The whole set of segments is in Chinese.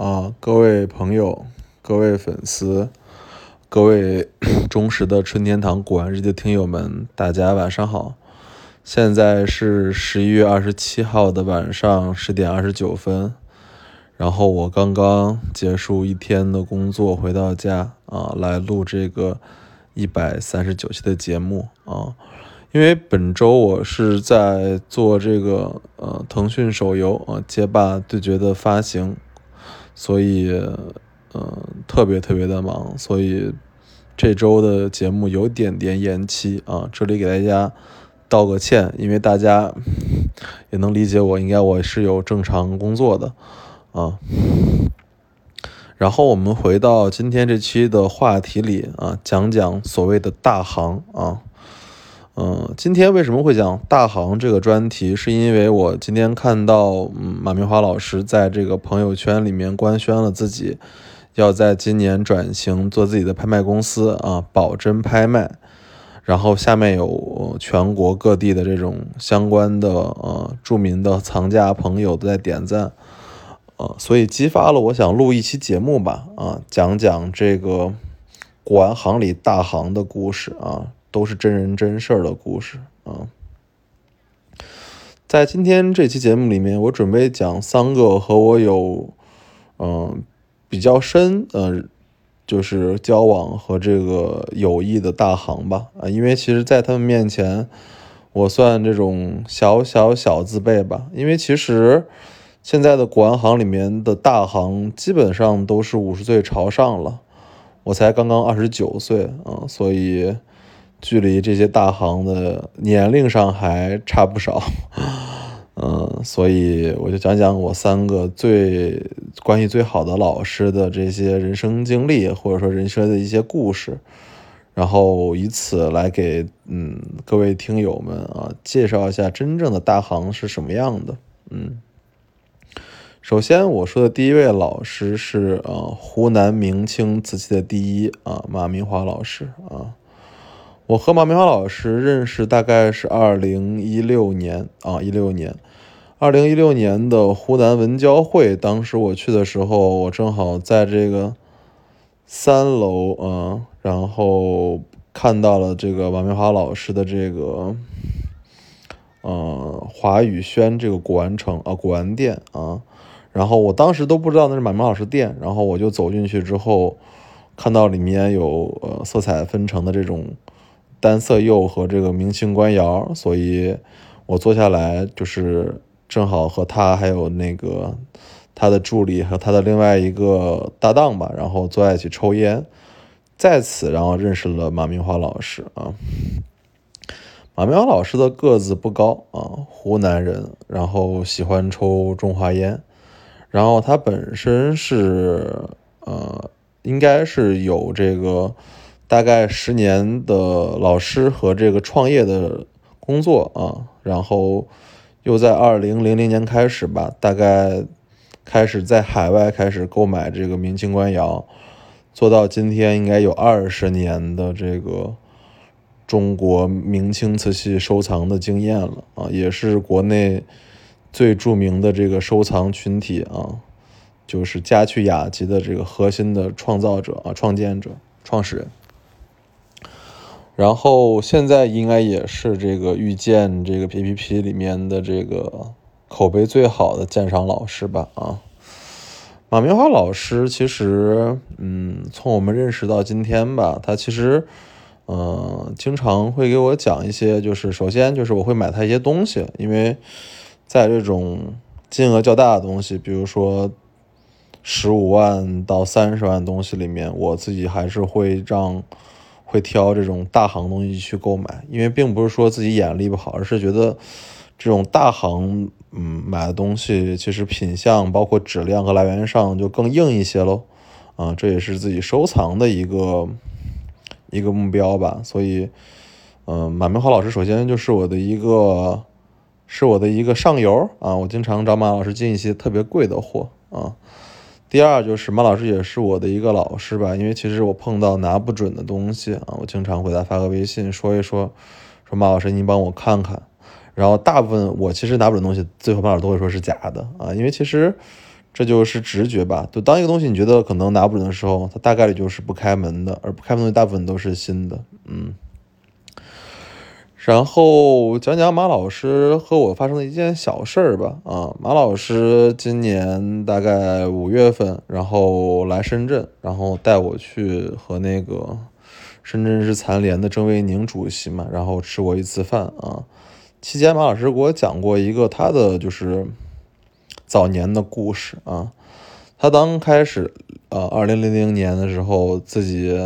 啊，各位朋友，各位粉丝，各位 忠实的春天堂古玩日记的听友们，大家晚上好。现在是十一月二十七号的晚上十点二十九分，然后我刚刚结束一天的工作，回到家啊，来录这个一百三十九期的节目啊。因为本周我是在做这个呃腾讯手游啊街霸对决的发行，所以嗯特别特别的忙，所以这周的节目有点点延期啊。这里给大家道个歉，因为大家也能理解我，应该我是有正常工作的啊。然后我们回到今天这期的话题里啊，讲讲所谓的大行啊。嗯，今天为什么会讲大行这个专题？是因为我今天看到，马明华老师在这个朋友圈里面官宣了自己要在今年转型做自己的拍卖公司啊，保真拍卖。然后下面有全国各地的这种相关的呃著名的藏家朋友都在点赞，呃，所以激发了我想录一期节目吧，啊，讲讲这个古玩行里大行的故事啊。都是真人真事儿的故事啊！在今天这期节目里面，我准备讲三个和我有嗯比较深呃就是交往和这个友谊的大行吧啊，因为其实，在他们面前，我算这种小小小字辈吧。因为其实现在的古玩行里面的大行基本上都是五十岁朝上了，我才刚刚二十九岁啊，所以。距离这些大行的年龄上还差不少，嗯，所以我就讲讲我三个最关系最好的老师的这些人生经历，或者说人生的一些故事，然后以此来给嗯各位听友们啊介绍一下真正的大行是什么样的。嗯，首先我说的第一位老师是呃湖南明清瓷器的第一啊马明华老师啊。我和马明华老师认识大概是二零一六年啊，一六年，二零一六年的湖南文交会，当时我去的时候，我正好在这个三楼啊，然后看到了这个马明华老师的这个，呃，华宇轩这个古玩城啊，古玩店啊，然后我当时都不知道那是马明华老师店，然后我就走进去之后，看到里面有呃色彩纷呈的这种。单色釉和这个明清官窑，所以我坐下来就是正好和他还有那个他的助理和他的另外一个搭档吧，然后坐在一起抽烟，在此然后认识了马明华老师啊。马明华老师的个子不高啊，湖南人，然后喜欢抽中华烟，然后他本身是呃，应该是有这个。大概十年的老师和这个创业的工作啊，然后又在二零零零年开始吧，大概开始在海外开始购买这个明清官窑，做到今天应该有二十年的这个中国明清瓷器收藏的经验了啊，也是国内最著名的这个收藏群体啊，就是嘉趣雅集的这个核心的创造者啊，创建者、创始人。然后现在应该也是这个遇见这个 P P P 里面的这个口碑最好的鉴赏老师吧啊，马明华老师其实嗯，从我们认识到今天吧，他其实嗯，经常会给我讲一些，就是首先就是我会买他一些东西，因为在这种金额较大的东西，比如说十五万到三十万东西里面，我自己还是会让。会挑这种大行东西去购买，因为并不是说自己眼力不好，而是觉得这种大行，嗯，买的东西其实品相、包括质量和来源上就更硬一些喽。啊，这也是自己收藏的一个一个目标吧。所以，嗯，马明华老师首先就是我的一个，是我的一个上游啊。我经常找马老师进一些特别贵的货啊。第二就是马老师也是我的一个老师吧，因为其实我碰到拿不准的东西啊，我经常给他发个微信说一说，说马老师你帮我看看，然后大部分我其实拿不准东西，最后马老师都会说是假的啊，因为其实这就是直觉吧。就当一个东西你觉得可能拿不准的时候，它大概率就是不开门的，而不开门的大部分都是新的。嗯。然后讲讲马老师和我发生的一件小事儿吧。啊，马老师今年大概五月份，然后来深圳，然后带我去和那个深圳市残联的郑卫宁主席嘛，然后吃过一次饭啊。期间马老师给我讲过一个他的就是早年的故事啊。他刚开始呃，二零零零年的时候，自己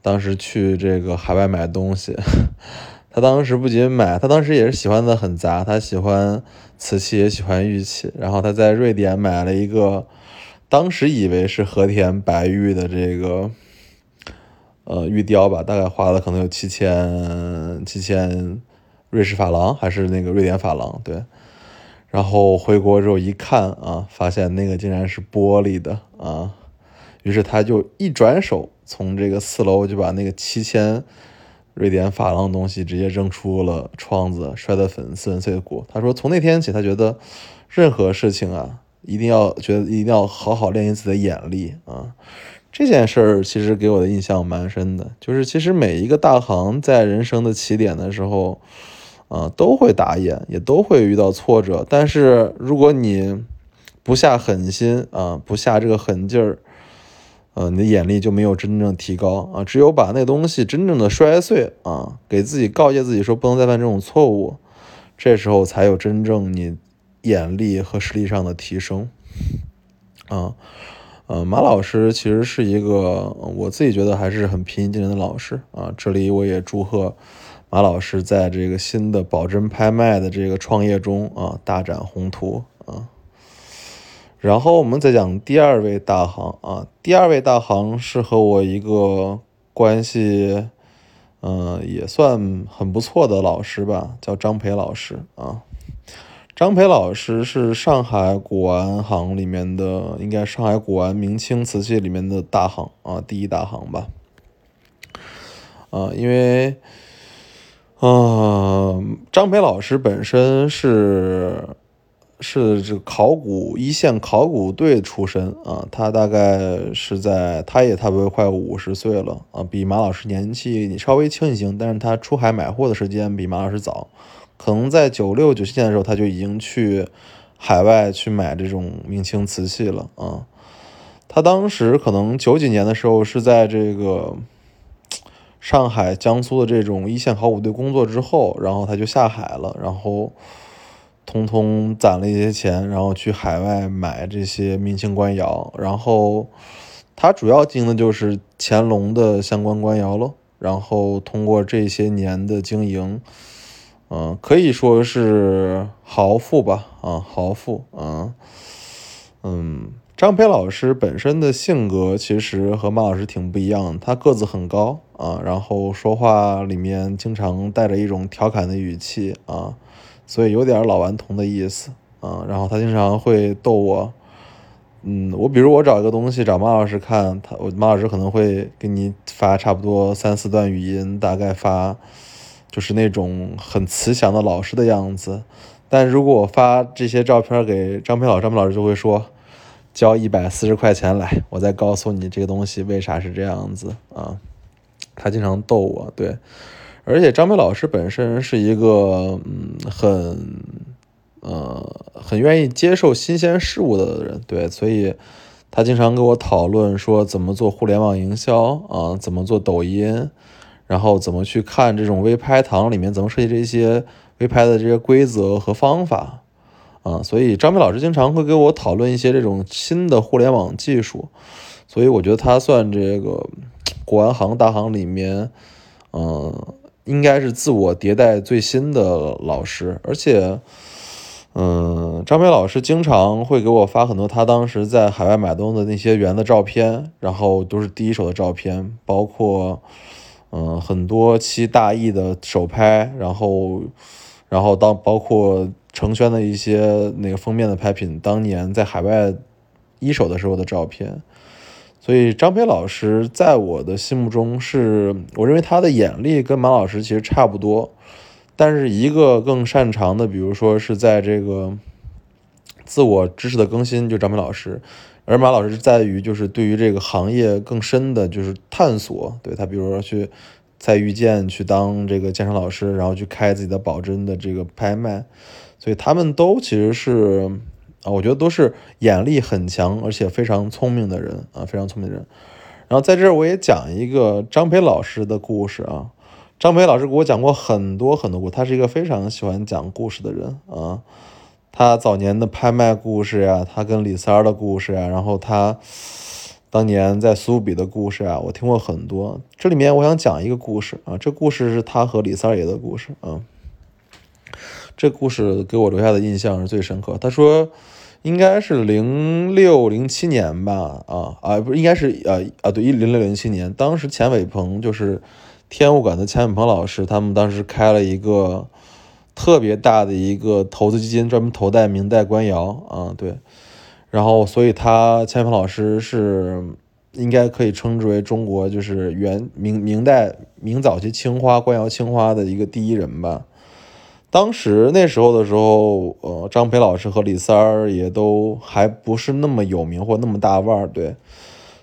当时去这个海外买东西。他当时不仅买，他当时也是喜欢的很杂，他喜欢瓷器，也喜欢玉器。然后他在瑞典买了一个，当时以为是和田白玉的这个，呃，玉雕吧，大概花了可能有七千七千瑞士法郎，还是那个瑞典法郎，对。然后回国之后一看啊，发现那个竟然是玻璃的啊，于是他就一转手，从这个四楼就把那个七千。瑞典珐琅的东西直接扔出了窗子，摔得粉碎碎骨。他说，从那天起，他觉得任何事情啊，一定要觉得一定要好好练习自己的眼力啊。这件事儿其实给我的印象蛮深的，就是其实每一个大行在人生的起点的时候，啊，都会打眼，也都会遇到挫折。但是如果你不下狠心啊，不下这个狠劲儿。呃，你的眼力就没有真正提高啊！只有把那东西真正的摔碎啊，给自己告诫自己说不能再犯这种错误，这时候才有真正你眼力和实力上的提升啊。呃，马老师其实是一个我自己觉得还是很平易近人的老师啊。这里我也祝贺马老师在这个新的保真拍卖的这个创业中啊，大展宏图啊。然后我们再讲第二位大行啊，第二位大行是和我一个关系，嗯，也算很不错的老师吧，叫张培老师啊。张培老师是上海古玩行里面的，应该上海古玩明清瓷器里面的大行啊，第一大行吧。啊，因为，嗯，张培老师本身是。是这考古一线考古队出身啊，他大概是在，他也差不多快五十岁了啊，比马老师年纪你稍微轻一些，但是他出海买货的时间比马老师早，可能在九六九七年的时候他就已经去海外去买这种明清瓷器了啊，他当时可能九几年的时候是在这个上海、江苏的这种一线考古队工作之后，然后他就下海了，然后。通通攒了一些钱，然后去海外买这些明清官窑，然后他主要经营的就是乾隆的相关官窑喽。然后通过这些年的经营，嗯，可以说是豪富吧，啊，豪富，啊，嗯，张培老师本身的性格其实和马老师挺不一样，他个子很高啊，然后说话里面经常带着一种调侃的语气啊。所以有点老顽童的意思啊，然后他经常会逗我，嗯，我比如我找一个东西找马老师看，他我马老师可能会给你发差不多三四段语音，大概发就是那种很慈祥的老师的样子。但如果我发这些照片给张培老师，张培老师就会说交一百四十块钱来，我再告诉你这个东西为啥是这样子啊。他经常逗我，对。而且张培老师本身是一个嗯很呃很愿意接受新鲜事物的人，对，所以他经常跟我讨论说怎么做互联网营销啊，怎么做抖音，然后怎么去看这种微拍堂里面怎么设计这些微拍的这些规则和方法啊，所以张培老师经常会跟我讨论一些这种新的互联网技术，所以我觉得他算这个古玩行大行里面嗯。应该是自我迭代最新的老师，而且，嗯，张培老师经常会给我发很多他当时在海外买东西的那些原的照片，然后都是第一手的照片，包括，嗯，很多期大艺的手拍，然后，然后当包括成轩的一些那个封面的拍品，当年在海外一手的时候的照片。所以张培老师在我的心目中是，我认为他的眼力跟马老师其实差不多，但是一个更擅长的，比如说是在这个自我知识的更新，就张培老师。而马老师在于就是对于这个行业更深的就是探索，对他比如说去在遇见去当这个健身老师，然后去开自己的保真的这个拍卖，所以他们都其实是啊，我觉得都是眼力很强而且非常聪明的人啊，非常聪明的人。然后在这儿我也讲一个张培老师的故事啊，张培老师给我讲过很多很多故事，他是一个非常喜欢讲故事的人啊。他早年的拍卖故事呀，他跟李三儿的故事呀，然后他当年在苏比的故事啊，我听过很多。这里面我想讲一个故事啊，这故事是他和李三爷的故事啊。这故事给我留下的印象是最深刻。他说，应该是零六零七年吧，啊啊，不是，应该是呃啊，对，一零六零七年，当时钱伟鹏就是天物馆的钱伟鹏老师，他们当时开了一个。特别大的一个投资基金，专门投在明代官窑啊，对，然后所以他钱伟鹏老师是应该可以称之为中国就是元明明代明早期青花官窑青花的一个第一人吧。当时那时候的时候，呃，张培老师和李三儿也都还不是那么有名或那么大腕儿，对，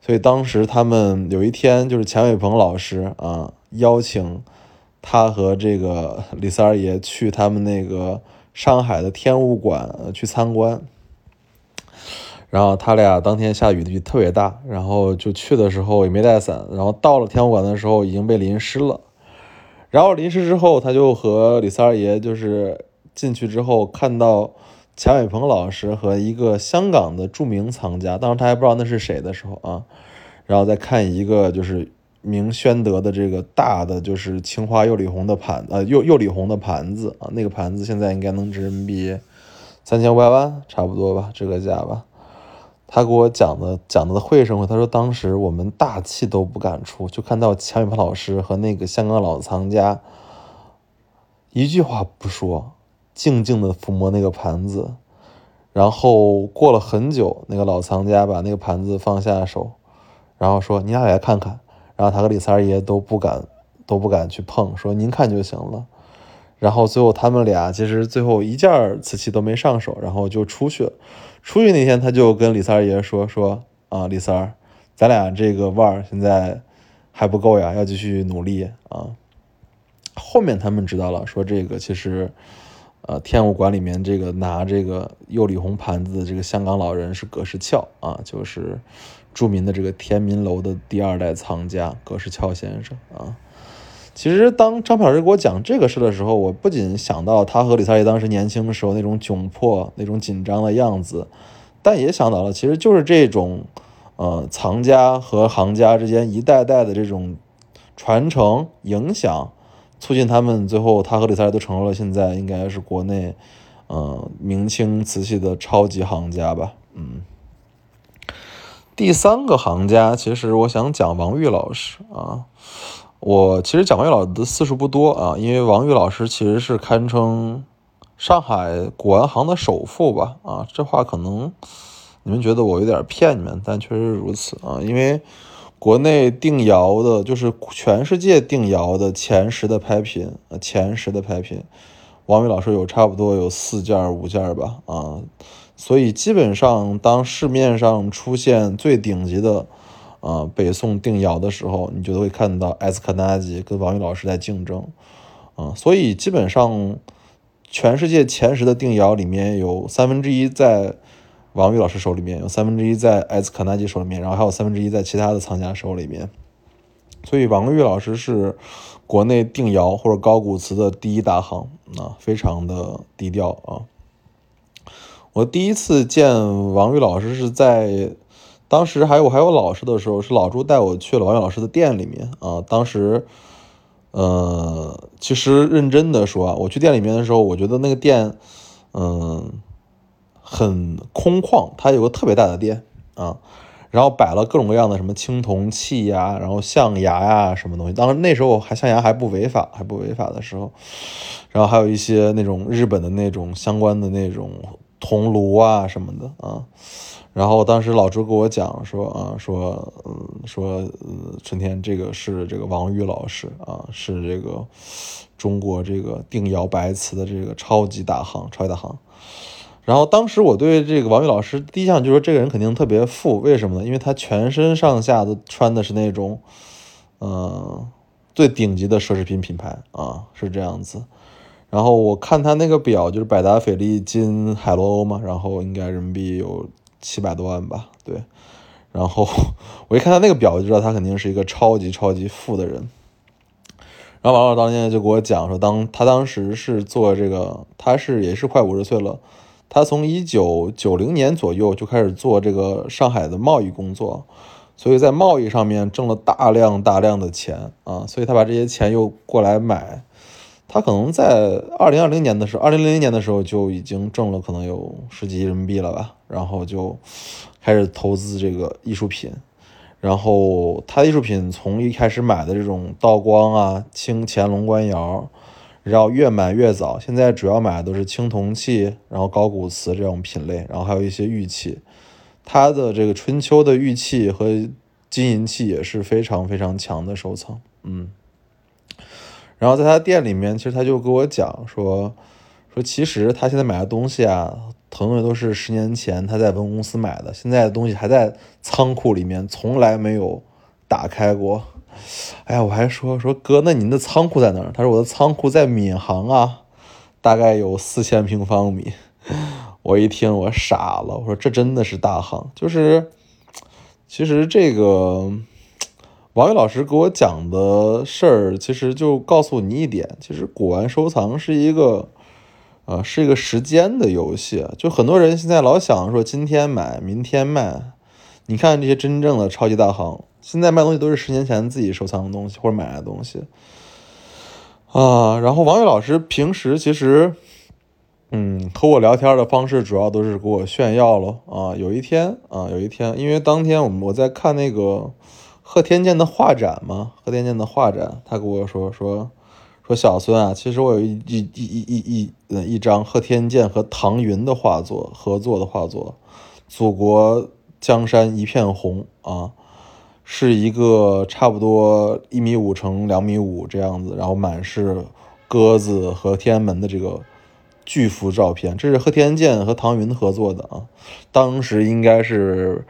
所以当时他们有一天就是钱伟鹏老师啊邀请。他和这个李三儿爷去他们那个上海的天物馆去参观，然后他俩当天下雨的雨特别大，然后就去的时候也没带伞，然后到了天物馆的时候已经被淋湿了，然后临时之后他就和李三爷就是进去之后看到钱伟鹏老师和一个香港的著名藏家，当时他还不知道那是谁的时候啊，然后再看一个就是。明宣德的这个大的就是青花釉里红的盘，呃，釉釉里红的盘子啊，那个盘子现在应该能值人民币三千五百万，差不多吧，这个价吧。他给我讲的讲的绘声绘，他说当时我们大气都不敢出，就看到钱伟鹏老师和那个香港老藏家一句话不说，静静的抚摸那个盘子，然后过了很久，那个老藏家把那个盘子放下手，然后说：“你俩来看看。”然后他和李三爷都不敢，都不敢去碰，说您看就行了。然后最后他们俩其实最后一件瓷器都没上手，然后就出去了。出去那天他就跟李三爷说说啊，李三儿，咱俩这个腕儿现在还不够呀，要继续努力啊。后面他们知道了，说这个其实，呃，天武馆里面这个拿这个釉里红盘子的这个香港老人是葛世翘啊，就是。著名的这个天民楼的第二代藏家葛世翘先生啊，其实当张老师给我讲这个事的时候，我不仅想到他和李三爷当时年轻的时候那种窘迫、那种紧张的样子，但也想到了，其实就是这种呃藏家和行家之间一代代的这种传承影响，促进他们最后他和李三爷都成了现在应该是国内呃明清瓷器的超级行家吧，嗯。第三个行家，其实我想讲王玉老师啊。我其实讲王玉老师的次数不多啊，因为王玉老师其实是堪称上海古玩行的首富吧啊。这话可能你们觉得我有点骗你们，但确实如此啊。因为国内定窑的，就是全世界定窑的前十的拍品前十的拍品，王玉老师有差不多有四件五件吧啊。所以基本上，当市面上出现最顶级的，呃，北宋定窑的时候，你就会看到埃斯科纳吉跟王玉老师在竞争，啊，所以基本上全世界前十的定窑里面有三分之一在王玉老师手里面，有三分之一在埃斯科纳吉手里面，然后还有三分之一在其他的藏家手里面。所以王玉老师是国内定窑或者高古瓷的第一大行，啊，非常的低调啊。我第一次见王玉老师是在当时还有我还有老师的时候，是老朱带我去了王老师的店里面啊。当时，呃，其实认真的说啊，我去店里面的时候，我觉得那个店，嗯，很空旷。它有个特别大的店啊，然后摆了各种各样的什么青铜器呀，然后象牙呀什么东西。当时那时候还象牙还不违法，还不违法的时候，然后还有一些那种日本的那种相关的那种。铜炉啊什么的啊，然后当时老朱给我讲说啊说嗯说呃春天这个是这个王玉老师啊是这个中国这个定窑白瓷的这个超级大行超级大行，然后当时我对这个王玉老师第一印象就是说这个人肯定特别富，为什么呢？因为他全身上下都穿的是那种，嗯，最顶级的奢侈品品牌啊，是这样子。然后我看他那个表，就是百达翡丽金海螺欧嘛，然后应该人民币有七百多万吧，对。然后我一看他那个表，就知道他肯定是一个超级超级富的人。然后王老师当年就给我讲说，当他当时是做这个，他是也是快五十岁了，他从一九九零年左右就开始做这个上海的贸易工作，所以在贸易上面挣了大量大量的钱啊，所以他把这些钱又过来买。他可能在二零二零年的时候，二零零零年的时候就已经挣了可能有十几亿人民币了吧，然后就开始投资这个艺术品，然后他艺术品从一开始买的这种道光啊、清乾隆官窑，然后越买越早，现在主要买的都是青铜器，然后高古瓷这种品类，然后还有一些玉器，他的这个春秋的玉器和金银器也是非常非常强的收藏，嗯。然后在他店里面，其实他就跟我讲说，说其实他现在买的东西啊，很多都是十年前他在文公司买的，现在的东西还在仓库里面，从来没有打开过。哎呀，我还说说哥，那您的仓库在哪儿？他说我的仓库在闵行啊，大概有四千平方米。我一听我傻了，我说这真的是大行，就是其实这个。王宇老师给我讲的事儿，其实就告诉你一点，其实古玩收藏是一个，呃，是一个时间的游戏。就很多人现在老想说今天买，明天卖。你看这些真正的超级大行，现在卖东西都是十年前自己收藏的东西或者买的东西。啊，然后王宇老师平时其实，嗯，和我聊天的方式主要都是给我炫耀了。啊，有一天啊，有一天，因为当天我们我在看那个。贺天健的画展嘛，贺天健的画展，他跟我说说说小孙啊，其实我有一一一一一一一张贺天健和唐云的画作合作的画作，祖国江山一片红啊，是一个差不多一米五乘两米五这样子，然后满是鸽子和天安门的这个巨幅照片，这是贺天健和唐云合作的啊，当时应该是。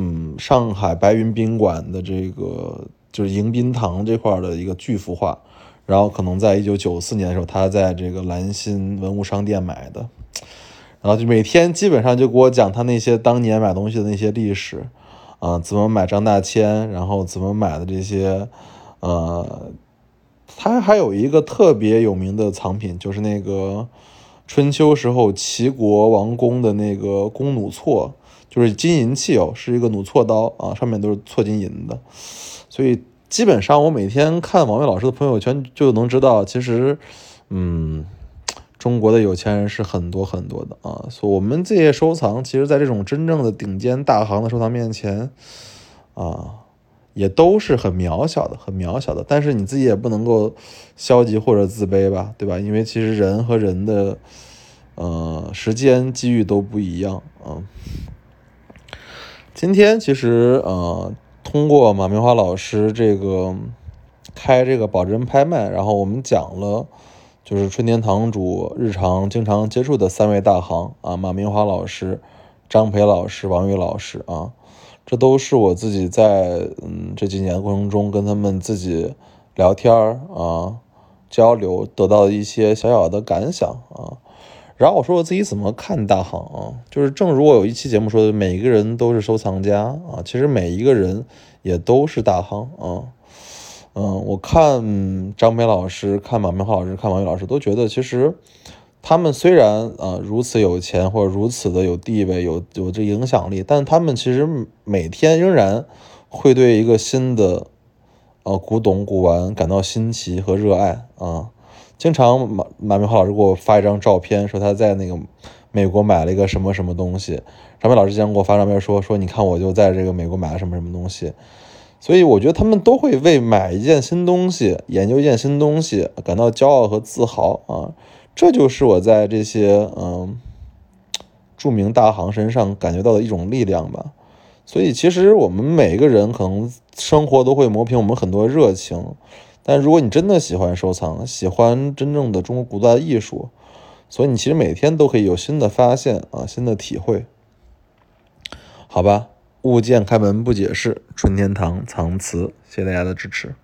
嗯，上海白云宾馆的这个就是迎宾堂这块的一个巨幅画，然后可能在一九九四年的时候，他在这个兰心文物商店买的，然后就每天基本上就给我讲他那些当年买东西的那些历史，啊，怎么买张大千，然后怎么买的这些，呃，他还有一个特别有名的藏品，就是那个春秋时候齐国王宫的那个弓弩错。就是金银器哦，是一个弩错刀啊，上面都是错金银的，所以基本上我每天看王卫老师的朋友圈就能知道，其实，嗯，中国的有钱人是很多很多的啊。所以我们这些收藏，其实，在这种真正的顶尖大行的收藏面前，啊，也都是很渺小的，很渺小的。但是你自己也不能够消极或者自卑吧，对吧？因为其实人和人的，呃，时间机遇都不一样啊。今天其实呃，通过马明华老师这个开这个保真拍卖，然后我们讲了就是春天堂主日常经常接触的三位大行啊，马明华老师、张培老师、王宇老师啊，这都是我自己在嗯这几年过程中跟他们自己聊天啊交流得到的一些小小的感想啊。然后我说我自己怎么看大行啊？就是正如我有一期节目说的，每一个人都是收藏家啊。其实每一个人也都是大行啊。嗯，我看张培老师、看马明浩老师、看王宇老师，都觉得其实他们虽然啊如此有钱或者如此的有地位、有有这影响力，但他们其实每天仍然会对一个新的呃古董古玩感到新奇和热爱啊。经常马马明浩老师给我发一张照片，说他在那个美国买了一个什么什么东西。张明老师经常给我发照片，说说你看我就在这个美国买了什么什么东西。所以我觉得他们都会为买一件新东西、研究一件新东西感到骄傲和自豪啊！这就是我在这些嗯著名大行身上感觉到的一种力量吧。所以其实我们每一个人可能生活都会磨平我们很多热情。但如果你真的喜欢收藏，喜欢真正的中国古代艺术，所以你其实每天都可以有新的发现啊，新的体会。好吧，物件开门不解释，春天堂藏词，谢谢大家的支持。